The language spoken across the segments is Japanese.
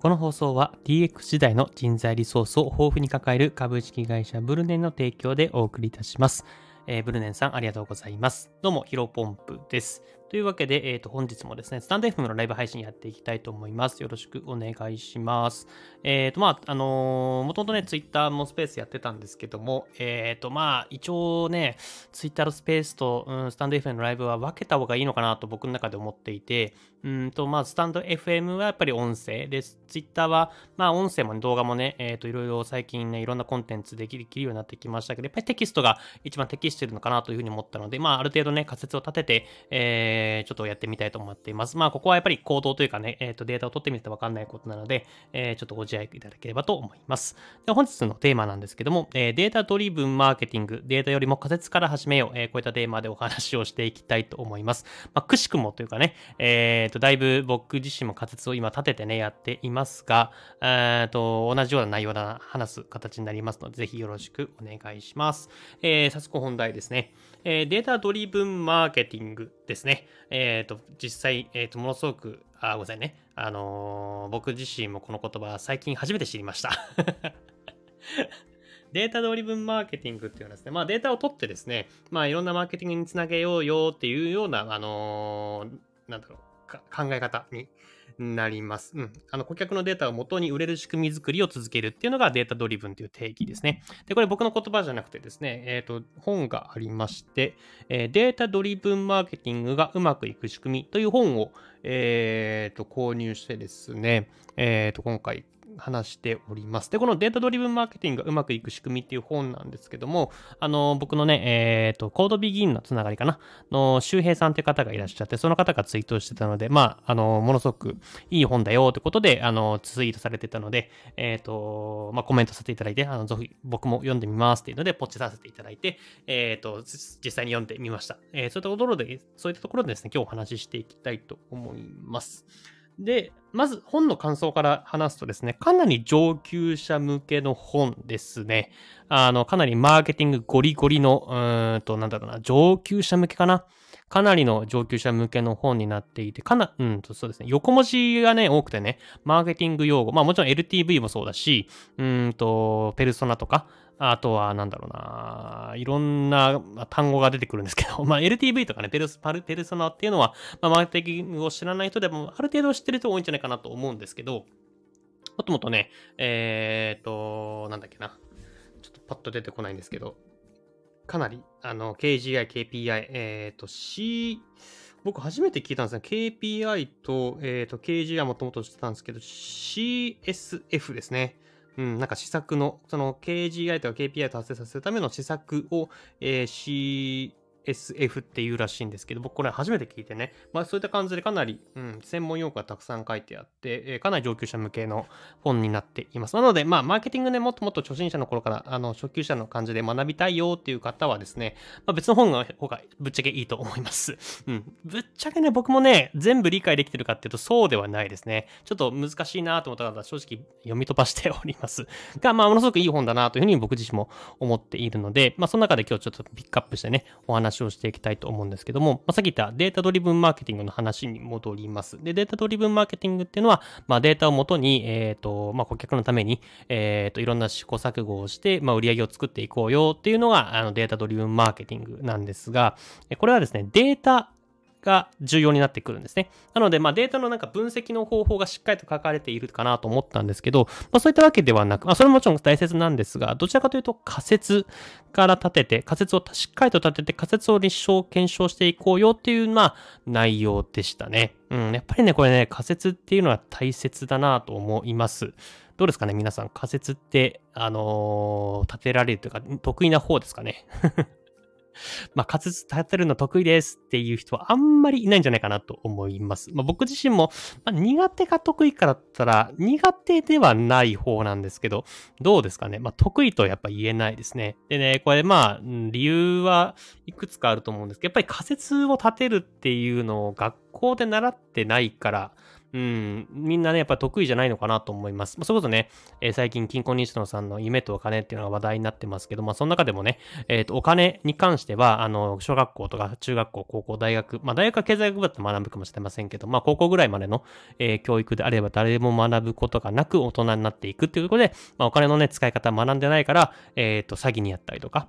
この放送は DX 時代の人材リソースを豊富に抱える株式会社ブルネンの提供でお送りいたします。えー、ブルネンさんありがとうございます。どうも、ヒロポンプです。というわけで、えっ、ー、と、本日もですね、スタンド FM のライブ配信やっていきたいと思います。よろしくお願いします。えっ、ー、と、まあ、あのー、もともとね、ツイッターもスペースやってたんですけども、えっ、と、まあ、一応ね、ツイッターのスペースと、うん、スタンド FM のライブは分けた方がいいのかなと僕の中で思っていて、うんと、まあ、スタンド FM はやっぱり音声です。ツイッターは、まあ、音声も、ね、動画もね、えっ、と、いろいろ最近ね、いろんなコンテンツできるようになってきましたけど、やっぱりテキストが一番適してるのかなというふうに思ったので、まあ、ある程度ね、仮説を立てて、えー、ちょっとやってみたいと思っています。まあ、ここはやっぱり行動というかね、えっ、ー、と、データを取ってみるとわかんないことなので、えー、ちょっとご自愛いただければと思います。で本日のテーマなんですけども、え、データドリブンマーケティング、データよりも仮説から始めよう、え、こういったテーマでお話をしていきたいと思います。まあ、くしくもというかね、えっ、と、だいぶ僕自身も仮説を今立ててね、やっていますが、えっ、と、同じような内容だな、話す形になりますので、ぜひよろしくお願いします。え、早速本題ですね。えー、データドリブンマーケティングですね。えっ、ー、と、実際、えっ、ー、と、ものすごく、あ、ごめんなさいね。あの僕自身もこの言葉最近初めて知りました データドリブンマーケティングっていうのはですね、まあデータを取ってですね、まあいろんなマーケティングにつなげようよっていうような、あのなんだろう、考え方になります。うん。あの、顧客のデータを元に売れる仕組み作りを続けるっていうのがデータドリブンという定義ですね。で、これ僕の言葉じゃなくてですね、えっ、ー、と、本がありまして、えー、データドリブンマーケティングがうまくいく仕組みという本を、えっ、ー、と、購入してですね、えっ、と、今回話しております。で、このデータドリブンマーケティングがうまくいく仕組みっていう本なんですけども、あの、僕のね、えっ、ー、と、コードビギンのつながりかな、の周平さんって方がいらっしゃって、その方がツイートしてたので、まあ、あの、ものすごくいい本だよってことで、あの、ツイートされてたので、えっ、ー、と、まあ、コメントさせていただいて、あの、ぜひ僕も読んでみますっていうので、ポチさせていただいて、えっ、ー、と、実際に読んでみました。え、そういったところで、そういったところでですね、今日お話ししていきたいと思います。で、まず本の感想から話すとですね、かなり上級者向けの本ですね。あの、かなりマーケティングゴリゴリの、うーんと、なんだろうな、上級者向けかな。かなりの上級者向けの本になっていて、かな、うんと、そうですね、横文字がね、多くてね、マーケティング用語、まあもちろん LTV もそうだし、うんと、ペルソナとか、あとは、なんだろうな、いろんな単語が出てくるんですけど、まあ、LTV とかね、ペルス、パル、ペルソナっていうのは、まあ、マーケティングを知らない人でも、ある程度知ってる人多いんじゃないかなと思うんですけど、もっともっとね、えーと、なんだっけな。ちょっとパッと出てこないんですけど、かなり、あの、KGI、KPI、えっ、ー、と、C、僕初めて聞いたんですね。KPI と、えっ、ー、と、KGI もともとしてたんですけど、CSF ですね。うん、なんか施策の、その KGI とか KPI 達成させるための施策を、えー、C、SF っていうらしいんですけど、僕これ初めて聞いてね、まあそういった感じでかなり、うん、専門用語がたくさん書いてあって、え、かなり上級者向けの本になっています。なので、まあマーケティングでもっともっと初心者の頃から、あの、初級者の感じで学びたいよっていう方はですね、まあ別の本の方がぶっちゃけいいと思います。うん。ぶっちゃけね、僕もね、全部理解できてるかっていうとそうではないですね。ちょっと難しいなと思ったら正直読み飛ばしております。が、まあものすごくいい本だなというふうに僕自身も思っているので、まあその中で今日ちょっとピックアップしてね、お話をしていきたいと思うんですけども、まあ、さっき言ったデータドリブンマーケティングの話に戻ります。で、データドリブンマーケティングっていうのは、まあ、データをもとに、えっ、ー、と、まあ、顧客のために、えっ、ー、と、いろんな試行錯誤をして、まあ、売り上げを作っていこうよっていうのが、あの、データドリブンマーケティングなんですが、これはですね、データが重要になってくるんですね。なので、まあ、データのなんか分析の方法がしっかりと書かれているかなと思ったんですけど、まあ、そういったわけではなく、まあ、それももちろん大切なんですが、どちらかというと仮説から立てて、仮説をしっかりと立てて、仮説を立証、検証していこうよっていう、まあ、内容でしたね。うん、やっぱりね、これね、仮説っていうのは大切だなと思います。どうですかね皆さん仮説って、あのー、立てられるというか、得意な方ですかね？まあ、滑舌立てるの得意ですっていう人はあんまりいないんじゃないかなと思います。まあ、僕自身も、まあ、苦手か得意かだったら苦手ではない方なんですけど、どうですかね。まあ、得意とやっぱ言えないですね。でね、これまあ、理由はいくつかあると思うんですけど、やっぱり仮説を立てるっていうのを学校で習ってないから、うん、みんなね、やっぱ得意じゃないのかなと思います。まあ、それこそね、えー、最近、金婚西野さんの夢とお金っていうのが話題になってますけど、まあ、その中でもね、えっ、ー、と、お金に関しては、あの、小学校とか中学校、高校、大学、まあ、大学は経済学部だって学ぶかもしれませんけど、まあ、高校ぐらいまでの、えー、教育であれば誰でも学ぶことがなく大人になっていくっていうことで、まあ、お金のね、使い方学んでないから、えっ、と、詐欺にやったりとか、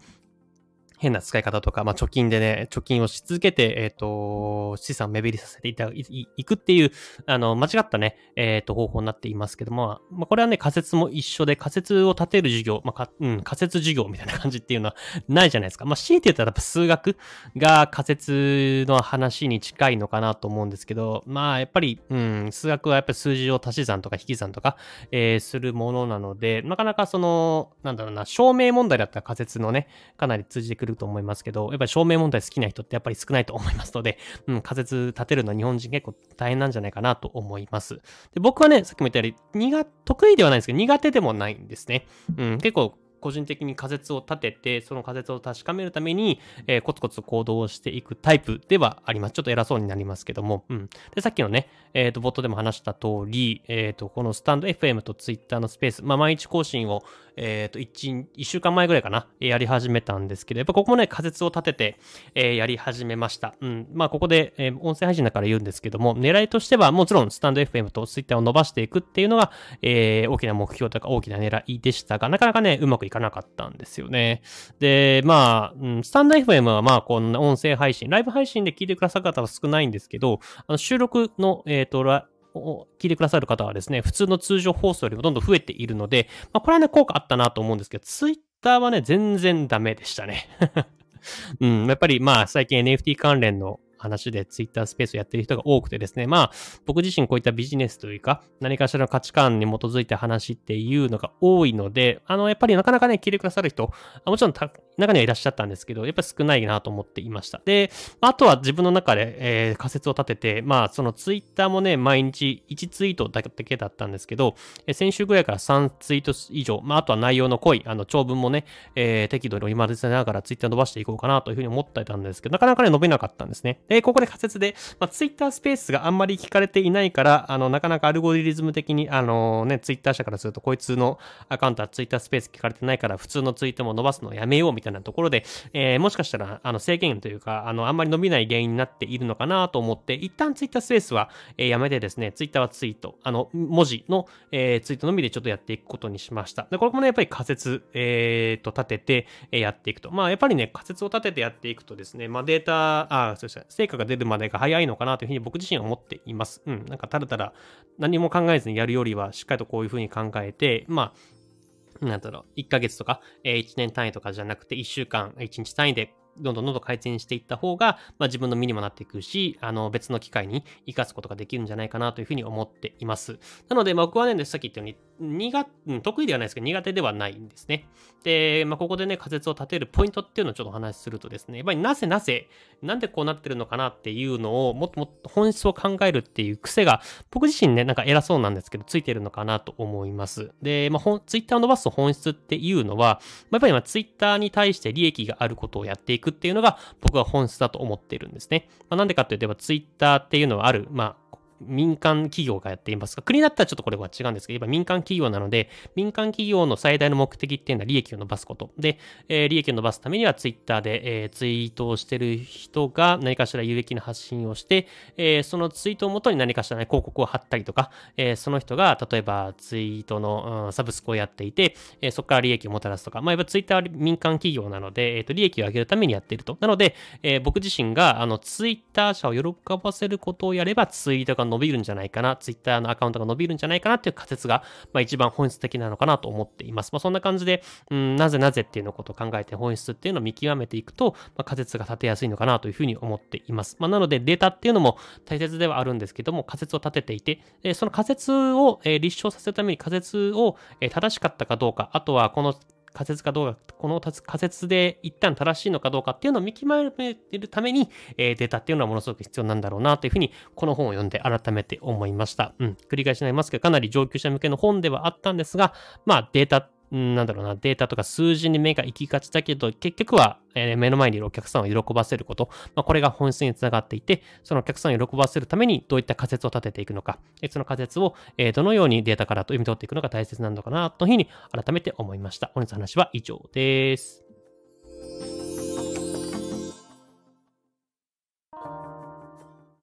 変な使い方とか、まあ、貯金でね、貯金をし続けて、えっ、ー、と、資産を目減りさせていたいいくっていう、あの、間違ったね、えっ、ー、と、方法になっていますけども、まあ、これはね、仮説も一緒で、仮説を立てる授業、まあ、か、うん、仮説授業みたいな感じっていうのはないじゃないですか。まあ、強いて言ったらやっぱ数学が仮説の話に近いのかなと思うんですけど、まあ、やっぱり、うん、数学はやっぱり数字を足し算とか引き算とか、えー、するものなので、なかなかその、なんだろうな、証明問題だったら仮説のね、かなり通じてくるると思いますけど、やっぱり証明問題好きな人ってやっぱり少ないと思いますので、うん、仮説立てるのは日本人結構大変なんじゃないかなと思います。で僕はね、さっきも言ったように、苦、得意ではないんですけど、苦手でもないんですね。うん、結構個人的に仮説を立てて、その仮説を確かめるために、えー、コツコツ行動をしていくタイプではあります。ちょっと偉そうになりますけども。うん。で、さっきのね、えっ、ー、と、冒頭でも話した通り、えっ、ー、と、このスタンド FM と Twitter のスペース、まあ、毎日更新を、えっ、と、1、1週間前ぐらいかな、やり始めたんですけど、やっぱここもね、仮説を立てて、えやり始めました。うん。まあ、ここで、え音声配信だから言うんですけども、狙いとしては、もちろんスタンド FM と Twitter を伸ばしていくっていうのが、え大きな目標とか大きな狙いでしたが、なかなかね、うまくいかなかったんですですよね。で、まあ、うん、スタンド FM はまあ、こんな音声配信、ライブ配信で聞いてくださる方は少ないんですけど、あの収録の、えっ、ー、と、聞いてくださる方はですね、普通の通常放送よりもどんどん増えているので、まあ、これはね、効果あったなと思うんですけど、ツイッターはね、全然ダメでしたね。うん、やっぱりまあ、最近 NFT 関連の話でツイッタースペースをやってる人が多くてですね、まあ、僕自身こういったビジネスというか、何かしらの価値観に基づいた話っていうのが多いので、あの、やっぱりなかなかね、聞いてくださる人、もちろん中にはいらっしゃったんですけど、やっぱり少ないなと思っていました。で、あとは自分の中で、えー、仮説を立てて、まあ、そのツイッターもね、毎日1ツイートだけだったんですけど、えー、先週ぐらいから3ツイート以上、まあ、あとは内容の濃い、あの、長文もね、えー、適度に織り交ぜながらツイッター伸ばしていこうかなというふうに思ってたんですけど、なかなかね、伸びなかったんですね。で、ここで仮説で、まあ、ツイッタースペースがあんまり聞かれていないから、あの、なかなかアルゴリズム的に、あのね、ツイッター社からすると、こいつのアカウントはツイッタースペース聞かれてないから、普通のツイートも伸ばすのをやめようみたいなところで、えー、もしかしたら、あの、制限というか、あの、あんまり伸びない原因になっているのかなと思って、一旦ツイッタースペースは、え、やめてですね、ツイッターはツイート、あの、文字の、え、ツイートのみでちょっとやっていくことにしました。で、これもね、やっぱり仮説、えー、と立てて、え、やっていくと。まあ、やっぱりね、仮説を立ててやっていくとですね、まあ、データ、あ、そうですね、成果が出るまでが早いのかなというふうに僕自身は思っています。うん。なんかただただ何も考えずにやるよりは、しっかりとこういうふうに考えて、まあ、なんだろう、1ヶ月とか、え、1年単位とかじゃなくて、1週間、1日単位でどんどんどんどん改善していった方が、まあ、自分の身にもなっていくし、あの、別の機会に活かすことができるんじゃないかなというふうに思っています。なので、ま、僕はね、さっき言ったように、苦、得意ではないですけど、苦手ではないんですね。で、まあ、ここでね、仮説を立てるポイントっていうのをちょっとお話しするとですね、やっぱりなぜなぜ、なんでこうなってるのかなっていうのを、もっともっと本質を考えるっていう癖が、僕自身ね、なんか偉そうなんですけど、ついてるのかなと思います。で、まあ、ツイッターを伸ばす本質っていうのは、まあ、やっぱりまツイッターに対して利益があることをやっていくっていうのが、僕は本質だと思ってるんですね。まあ、なんでかって言えば、ツイッターっていうのはある、まあ、民間企業がやっていますが、国だったらちょっとこれは違うんですけど、今民間企業なので、民間企業の最大の目的っていうのは利益を伸ばすこと。で、えー、利益を伸ばすためにはツイッターで、えー、ツイートをしてる人が何かしら有益な発信をして、えー、そのツイートをもとに何かしら、ね、広告を貼ったりとか、えその人が例えばツイートの、うん、サブスクをやっていて、えそこから利益をもたらすとか、まあ、やっぱツイッターは民間企業なので、えーと、利益を上げるためにやっていると。なので、え僕自身があのツイッター社を喜ばせることをやればツイートが伸びるんじゃないかな、ツイッターのアカウントが伸びるんじゃないかなっていう仮説が、まあ、一番本質的なのかなと思っています。まあ、そんな感じで、うん、なぜなぜっていうのことを考えて本質っていうのを見極めていくと、まあ、仮説が立てやすいのかなというふうに思っています。まあ、なのでデータっていうのも大切ではあるんですけども、仮説を立てていて、その仮説を立証させるために仮説を正しかったかどうか、あとはこの仮説かどうか、この仮説で一旦正しいのかどうかっていうのを見極めるために、えー、データっていうのはものすごく必要なんだろうなというふうに、この本を読んで改めて思いました。うん。繰り返しになりますけど、かなり上級者向けの本ではあったんですが、まあデータなんだろうな、データとか数字に目が行きがちだけど、結局は、えー目の前にいるお客さんを喜ばせること、まあ、これが本質につながっていて、そのお客さんを喜ばせるためにどういった仮説を立てていくのか、えその仮説を、えーどのようにデータからと読み取っていくのが大切なのかな、というふうに改めて思いました。本日の話は以上です。